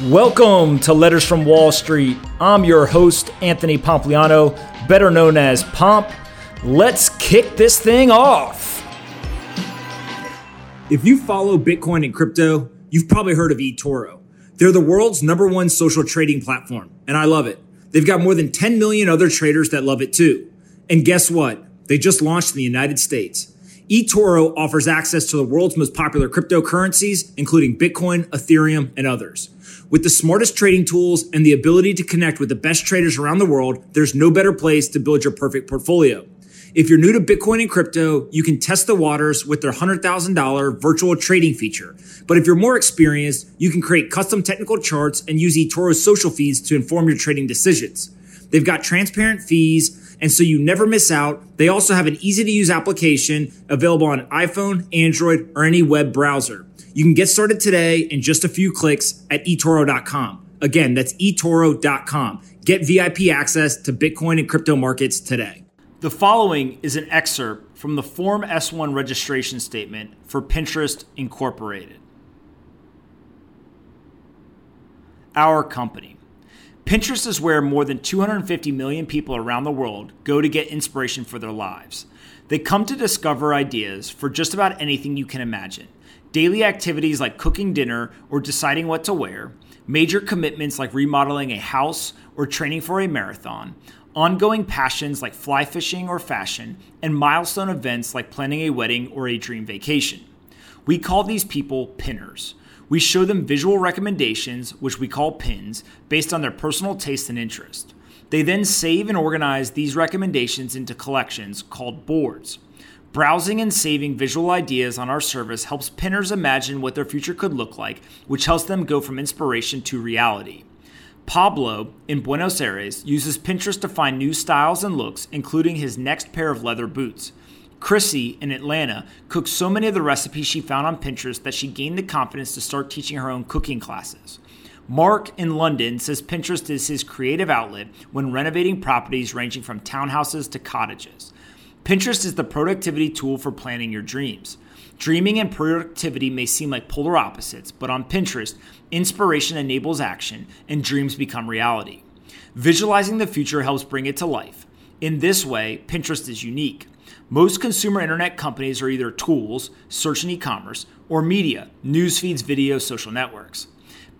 Welcome to Letters from Wall Street. I'm your host, Anthony Pompliano, better known as Pomp. Let's kick this thing off. If you follow Bitcoin and crypto, you've probably heard of eToro. They're the world's number one social trading platform, and I love it. They've got more than 10 million other traders that love it too. And guess what? They just launched in the United States eToro offers access to the world's most popular cryptocurrencies, including Bitcoin, Ethereum, and others. With the smartest trading tools and the ability to connect with the best traders around the world, there's no better place to build your perfect portfolio. If you're new to Bitcoin and crypto, you can test the waters with their $100,000 virtual trading feature. But if you're more experienced, you can create custom technical charts and use eToro's social feeds to inform your trading decisions. They've got transparent fees and so you never miss out. They also have an easy to use application available on iPhone, Android, or any web browser. You can get started today in just a few clicks at eToro.com. Again, that's eToro.com. Get VIP access to Bitcoin and crypto markets today. The following is an excerpt from the Form S1 registration statement for Pinterest Incorporated. Our company. Pinterest is where more than 250 million people around the world go to get inspiration for their lives. They come to discover ideas for just about anything you can imagine. Daily activities like cooking dinner or deciding what to wear, major commitments like remodeling a house or training for a marathon, ongoing passions like fly fishing or fashion, and milestone events like planning a wedding or a dream vacation. We call these people pinners. We show them visual recommendations, which we call pins, based on their personal taste and interest. They then save and organize these recommendations into collections called boards. Browsing and saving visual ideas on our service helps pinners imagine what their future could look like, which helps them go from inspiration to reality. Pablo in Buenos Aires uses Pinterest to find new styles and looks, including his next pair of leather boots. Chrissy in Atlanta cooked so many of the recipes she found on Pinterest that she gained the confidence to start teaching her own cooking classes. Mark in London says Pinterest is his creative outlet when renovating properties ranging from townhouses to cottages. Pinterest is the productivity tool for planning your dreams. Dreaming and productivity may seem like polar opposites, but on Pinterest, inspiration enables action and dreams become reality. Visualizing the future helps bring it to life. In this way, Pinterest is unique. Most consumer internet companies are either tools, search and e commerce, or media, news feeds, video, social networks.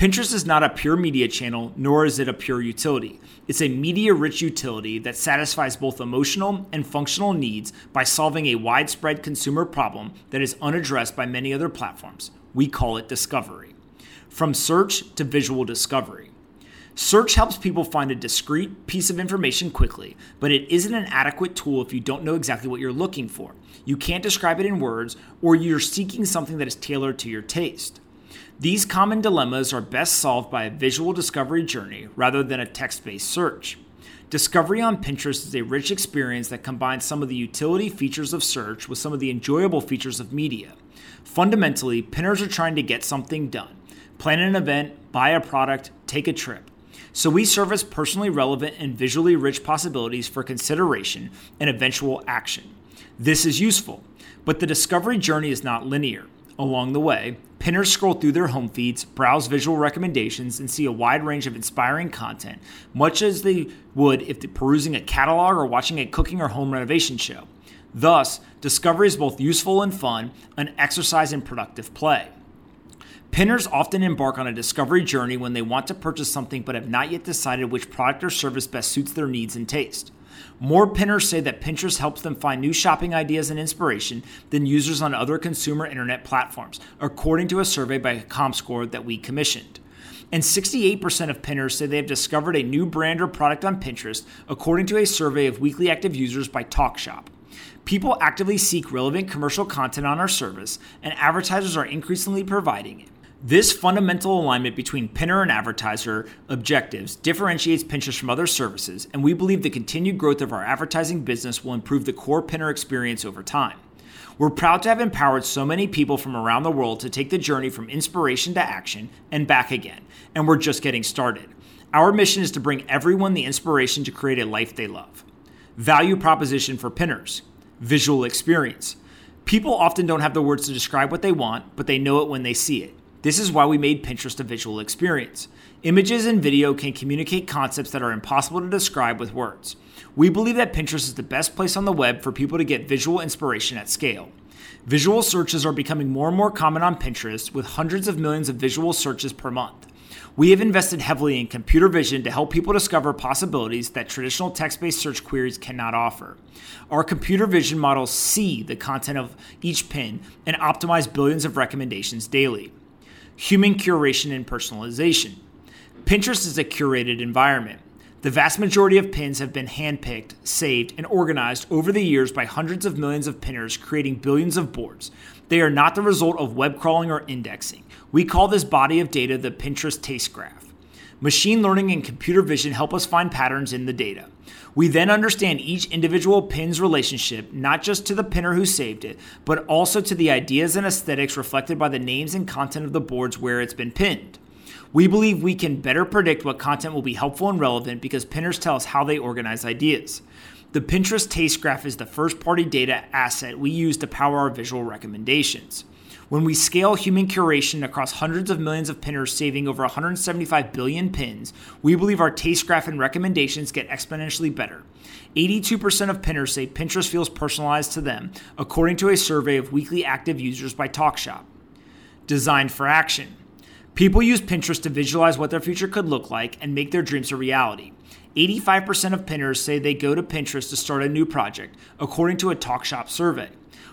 Pinterest is not a pure media channel, nor is it a pure utility. It's a media rich utility that satisfies both emotional and functional needs by solving a widespread consumer problem that is unaddressed by many other platforms. We call it discovery. From search to visual discovery. Search helps people find a discrete piece of information quickly, but it isn't an adequate tool if you don't know exactly what you're looking for. You can't describe it in words, or you're seeking something that is tailored to your taste. These common dilemmas are best solved by a visual discovery journey rather than a text based search. Discovery on Pinterest is a rich experience that combines some of the utility features of search with some of the enjoyable features of media. Fundamentally, pinners are trying to get something done plan an event, buy a product, take a trip. So we surface personally relevant and visually rich possibilities for consideration and eventual action. This is useful, but the discovery journey is not linear. Along the way, pinners scroll through their home feeds, browse visual recommendations, and see a wide range of inspiring content, much as they would if perusing a catalog or watching a cooking or home renovation show. Thus, discovery is both useful and fun, an exercise in productive play. Pinners often embark on a discovery journey when they want to purchase something but have not yet decided which product or service best suits their needs and taste. More pinners say that Pinterest helps them find new shopping ideas and inspiration than users on other consumer internet platforms, according to a survey by ComScore that we commissioned. And 68% of pinners say they have discovered a new brand or product on Pinterest, according to a survey of weekly active users by Talkshoppe. People actively seek relevant commercial content on our service, and advertisers are increasingly providing it. This fundamental alignment between pinner and advertiser objectives differentiates Pinterest from other services, and we believe the continued growth of our advertising business will improve the core pinner experience over time. We're proud to have empowered so many people from around the world to take the journey from inspiration to action and back again, and we're just getting started. Our mission is to bring everyone the inspiration to create a life they love. Value proposition for pinners, visual experience. People often don't have the words to describe what they want, but they know it when they see it This is why we made Pinterest a visual experience. Images and video can communicate concepts that are impossible to describe with words. We believe that Pinterest is the best place on the web for people to get visual inspiration at scale. Visual searches are becoming more and more common on Pinterest, with hundreds of millions of visual searches per month. We have invested heavily in computer vision to help people discover possibilities that traditional text based search queries cannot offer. Our computer vision models see the content of each pin and optimize billions of recommendations daily. Human curation and personalization. Pinterest is a curated environment. The vast majority of pins have been handpicked, saved, and organized over the years by hundreds of millions of pinners creating billions of boards. They are not the result of web crawling or indexing. We call this body of data the Pinterest Taste Graph. Machine learning and computer vision help us find patterns in the data. We then understand each individual pin's relationship, not just to the pinner who saved it, but also to the ideas and aesthetics reflected by the names and content of the boards where it's been pinned. We believe we can better predict what content will be helpful and relevant because pinners tell us how they organize ideas. The Pinterest Taste Graph is the first party data asset we use to power our visual recommendations. When we scale human curation across hundreds of millions of pinners saving over 175 billion pins, we believe our taste graph and recommendations get exponentially better. 82% of pinners say Pinterest feels personalized to them, according to a survey of weekly active users by Talkshoppe. Designed for action. People use Pinterest to visualize what their future could look like and make their dreams a reality. 85% of pinners say they go to Pinterest to start a new project, according to a Talkshoppe survey.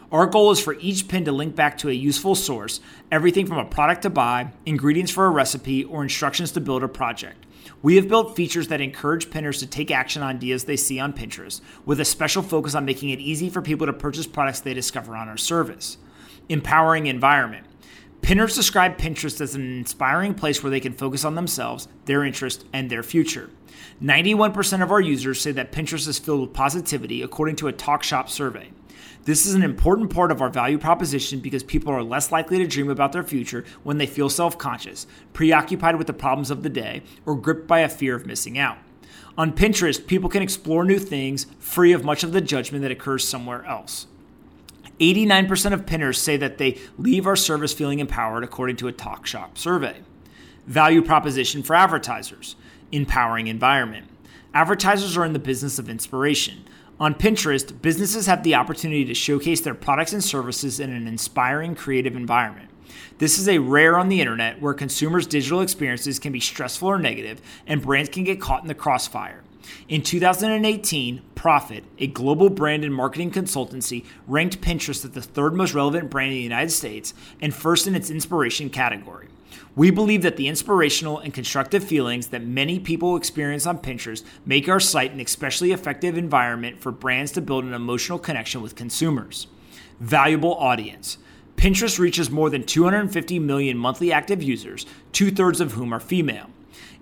Our goal is for each pin to link back to a useful source, everything from a product to buy, ingredients for a recipe, or instructions to build a project. We have built features that encourage pinners to take action on ideas they see on Pinterest, with a special focus on making it easy for people to purchase products they discover on our service. Empowering environment. Pinners describe Pinterest as an inspiring place where they can focus on themselves, their interests, and their future. 91% of our users say that Pinterest is filled with positivity, according to a Talkshoppe survey. This is an important part of our value proposition because people are less likely to dream about their future when they feel self conscious, preoccupied with the problems of the day, or gripped by a fear of missing out. On Pinterest, people can explore new things free of much of the judgment that occurs somewhere else. 89% of pinners say that they leave our service feeling empowered, according to a Talkshoppe survey. Value proposition for advertisers empowering environment. Advertisers are in the business of inspiration. On Pinterest, businesses have the opportunity to showcase their products and services in an inspiring, creative environment. This is a rare on the internet where consumers' digital experiences can be stressful or negative, and brands can get caught in the crossfire. In 2018, Prophet, a global brand and marketing consultancy, ranked Pinterest as the third most relevant brand in the United States and first in its inspiration category. We believe that the inspirational and constructive feelings that many people experience on Pinterest make our site an especially effective environment for brands to build an emotional connection with consumers. Valuable audience. Pinterest reaches more than 250 million monthly active users, two thirds of whom are female.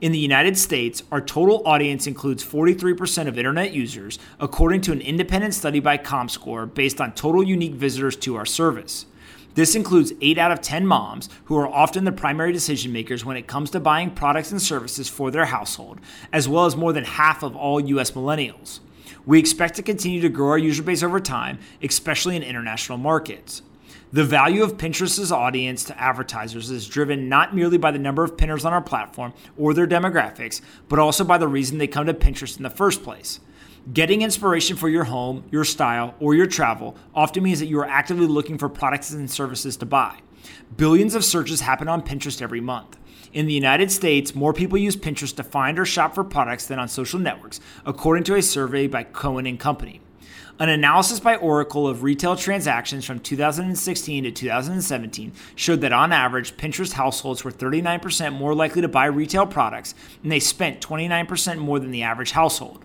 In the United States, our total audience includes 43% of internet users, according to an independent study by ComScore based on total unique visitors to our service. This includes 8 out of 10 moms, who are often the primary decision makers when it comes to buying products and services for their household, as well as more than half of all US millennials. We expect to continue to grow our user base over time, especially in international markets. The value of Pinterest's audience to advertisers is driven not merely by the number of pinners on our platform or their demographics, but also by the reason they come to Pinterest in the first place. Getting inspiration for your home, your style, or your travel often means that you are actively looking for products and services to buy. Billions of searches happen on Pinterest every month. In the United States, more people use Pinterest to find or shop for products than on social networks, according to a survey by Cowen and Company. An analysis by Oracle of retail transactions from 2016 to 2017 showed that on average, Pinterest households were 39% more likely to buy retail products, and they spent 29% more than the average household.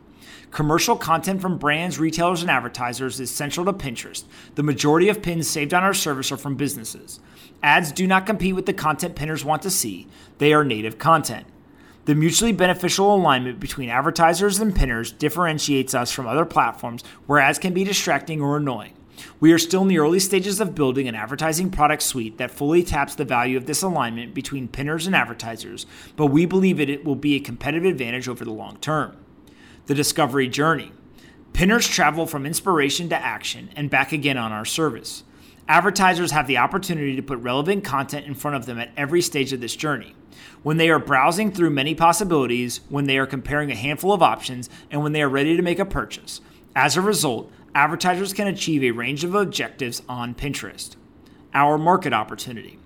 Commercial content from brands, retailers, and advertisers is central to Pinterest. The majority of pins saved on our service are from businesses. Ads do not compete with the content pinners want to see, they are native content. The mutually beneficial alignment between advertisers and pinners differentiates us from other platforms where ads can be distracting or annoying. We are still in the early stages of building an advertising product suite that fully taps the value of this alignment between pinners and advertisers, but we believe it will be a competitive advantage over the long term the discovery journey. Pinners travel from inspiration to action and back again on our service. Advertisers have the opportunity to put relevant content in front of them at every stage of this journey. When they are browsing through many possibilities, when they are comparing a handful of options, and when they are ready to make a purchase. As a result, advertisers can achieve a range of objectives on Pinterest. Our market opportunity.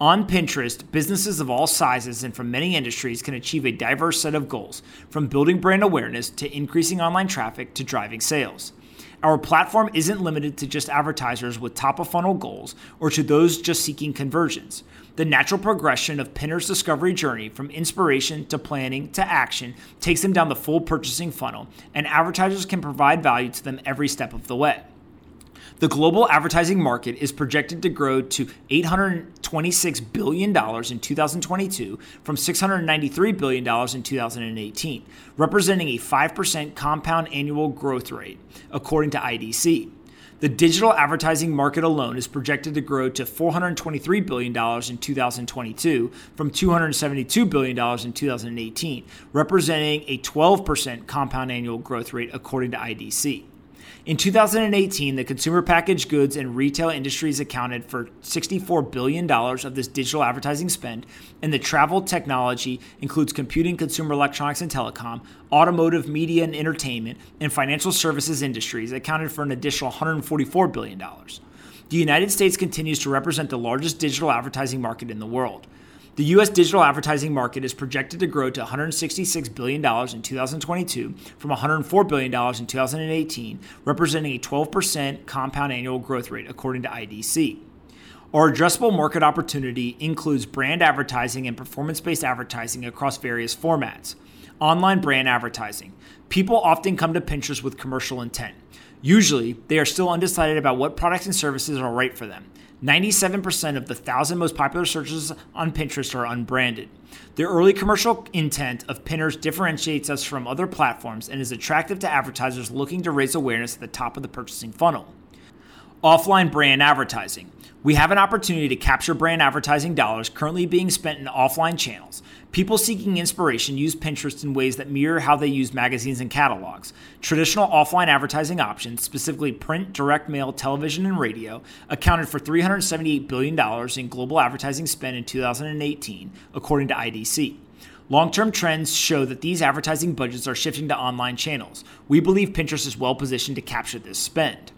On Pinterest, businesses of all sizes and from many industries can achieve a diverse set of goals, from building brand awareness to increasing online traffic to driving sales. Our platform isn't limited to just advertisers with top of funnel goals or to those just seeking conversions. The natural progression of Pinner's discovery journey from inspiration to planning to action takes them down the full purchasing funnel, and advertisers can provide value to them every step of the way. The global advertising market is projected to grow to $826 billion in 2022 from $693 billion in 2018, representing a 5% compound annual growth rate, according to IDC. The digital advertising market alone is projected to grow to $423 billion in 2022 from $272 billion in 2018, representing a 12% compound annual growth rate, according to IDC. In 2018, the consumer packaged goods and retail industries accounted for $64 billion of this digital advertising spend, and the travel technology includes computing, consumer electronics and telecom, automotive, media and entertainment, and financial services industries accounted for an additional $144 billion. The United States continues to represent the largest digital advertising market in the world. The U.S. digital advertising market is projected to grow to $166 billion in 2022 from $104 billion in 2018, representing a 12% compound annual growth rate, according to IDC. Our addressable market opportunity includes brand advertising and performance based advertising across various formats. Online brand advertising. People often come to Pinterest with commercial intent. Usually, they are still undecided about what products and services are right for them. 97% of the 1,000 most popular searches on Pinterest are unbranded. The early commercial intent of Pinners differentiates us from other platforms and is attractive to advertisers looking to raise awareness at the top of the purchasing funnel. Offline brand advertising. We have an opportunity to capture brand advertising dollars currently being spent in offline channels. People seeking inspiration use Pinterest in ways that mirror how they use magazines and catalogs. Traditional offline advertising options, specifically print, direct mail, television, and radio, accounted for $378 billion in global advertising spend in 2018, according to IDC. Long term trends show that these advertising budgets are shifting to online channels. We believe Pinterest is well positioned to capture this spend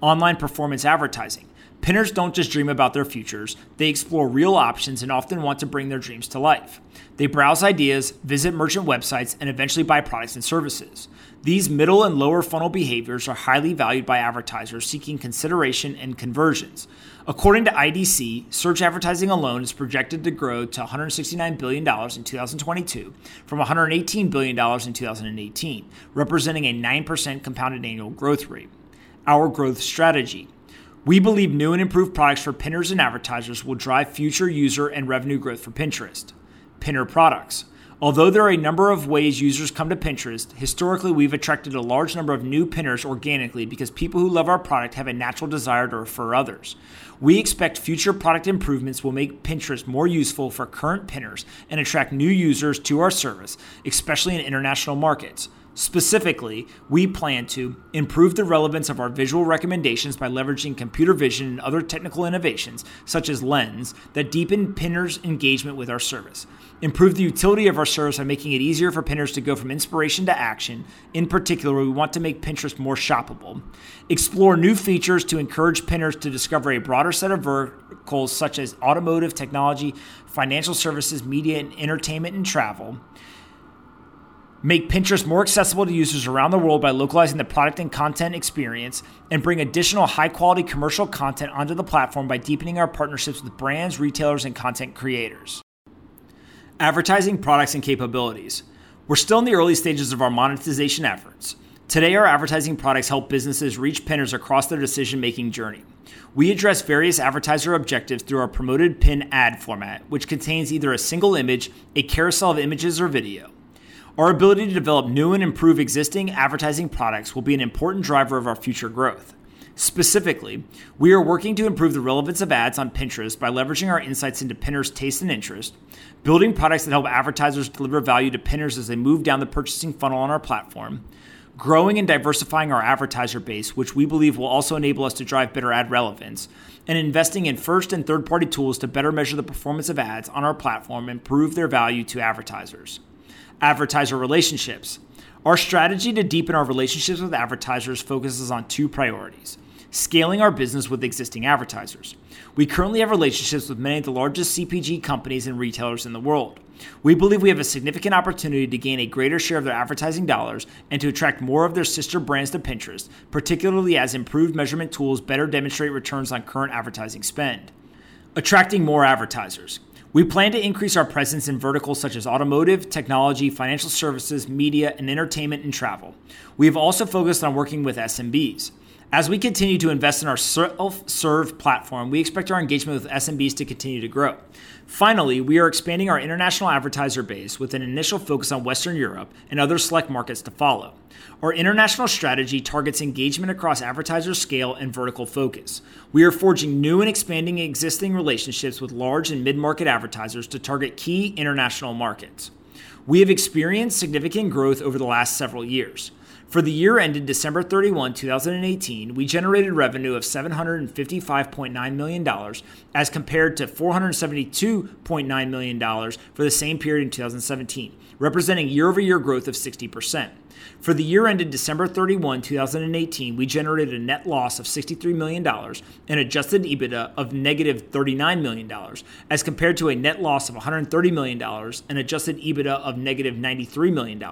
online performance advertising. Pinners don't just dream about their futures, they explore real options and often want to bring their dreams to life. They browse ideas, visit merchant websites, and eventually buy products and services. These middle and lower funnel behaviors are highly valued by advertisers seeking consideration and conversions. According to IDC, search advertising alone is projected to grow to $169 billion in 2022 from $118 billion in 2018, representing a 9% compounded annual growth rate our growth strategy. We believe new and improved products for pinners and advertisers will drive future user and revenue growth for Pinterest. Pinner products. Although there are a number of ways users come to Pinterest, historically we've attracted a large number of new pinners organically because people who love our product have a natural desire to refer others. We expect future product improvements will make Pinterest more useful for current pinners and attract new users to our service, especially in international markets. Specifically, we plan to improve the relevance of our visual recommendations by leveraging computer vision and other technical innovations, such as Lens, that deepen pinners' engagement with our service. Improve the utility of our service by making it easier for pinners to go from inspiration to action. In particular, we want to make Pinterest more shoppable. Explore new features to encourage pinners to discover a broader set of verticals such as automotive, technology, financial services, media and entertainment, and travel make Pinterest more accessible to users around the world by localizing the product and content experience, and bring additional high quality commercial content onto the platform by deepening our partnerships with brands, retailers, and content creators. Advertising products and capabilities. We're still in the early stages of our monetization efforts. Today, our advertising products help businesses reach pinners across their decision making journey. We address various advertiser objectives through our promoted pin ad format, which contains either a single image, a carousel of images, or video. Our ability to develop new and improve existing advertising products will be an important driver of our future growth. Specifically, we are working to improve the relevance of ads on Pinterest by leveraging our insights into pinners' taste and interest, building products that help advertisers deliver value to pinners as they move down the purchasing funnel on our platform, growing and diversifying our advertiser base, which we believe will also enable us to drive better ad relevance, and investing in first and third party tools to better measure the performance of ads on our platform and prove their value to advertisers. Advertiser relationships. Our strategy to deepen our relationships with advertisers focuses on two priorities scaling our business with existing advertisers. We currently have relationships with many of the largest CPG companies and retailers in the world. We believe we have a significant opportunity to gain a greater share of their advertising dollars and to attract more of their sister brands to Pinterest, particularly as improved measurement tools better demonstrate returns on current advertising spend. Attracting more advertisers. We plan to increase our presence in verticals such as automotive, technology, financial services, media, and entertainment and travel. We have also focused on working with SMBs. As we continue to invest in our self serve platform, we expect our engagement with SMBs to continue to grow. Finally, we are expanding our international advertiser base with an initial focus on Western Europe and other select markets to follow. Our international strategy targets engagement across advertiser scale and vertical focus. We are forging new and expanding existing relationships with large and mid market advertisers to target key international markets. We have experienced significant growth over the last several years. For the year ended December 31, 2018, we generated revenue of $755.9 million as compared to $472.9 million for the same period in 2017, representing year over year growth of 60%. For the year ended December 31, 2018, we generated a net loss of $63 million and adjusted EBITDA of negative $39 million, as compared to a net loss of $130 million and adjusted EBITDA of negative $93 million,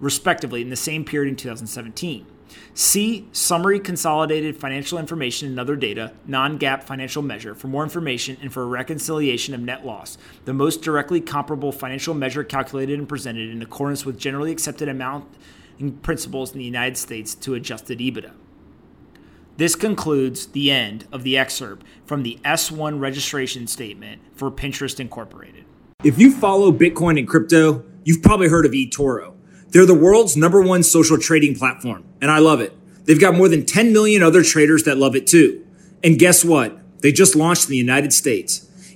respectively, in the same period in 2017. See Summary Consolidated Financial Information and Other Data, non GAAP financial measure, for more information and for a reconciliation of net loss, the most directly comparable financial measure calculated and presented in accordance with generally accepted amount principles in the United States to adjusted EBITDA. This concludes the end of the excerpt from the S1 registration statement for Pinterest Incorporated. If you follow Bitcoin and crypto, you've probably heard of eToro. They're the world's number one social trading platform, and I love it. They've got more than 10 million other traders that love it too. And guess what? They just launched in the United States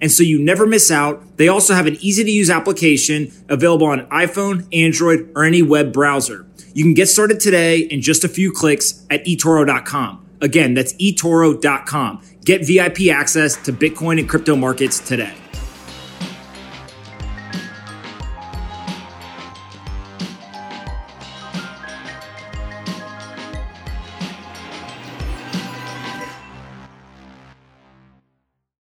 and so you never miss out. They also have an easy to use application available on iPhone, Android, or any web browser. You can get started today in just a few clicks at eToro.com. Again, that's eToro.com. Get VIP access to Bitcoin and crypto markets today.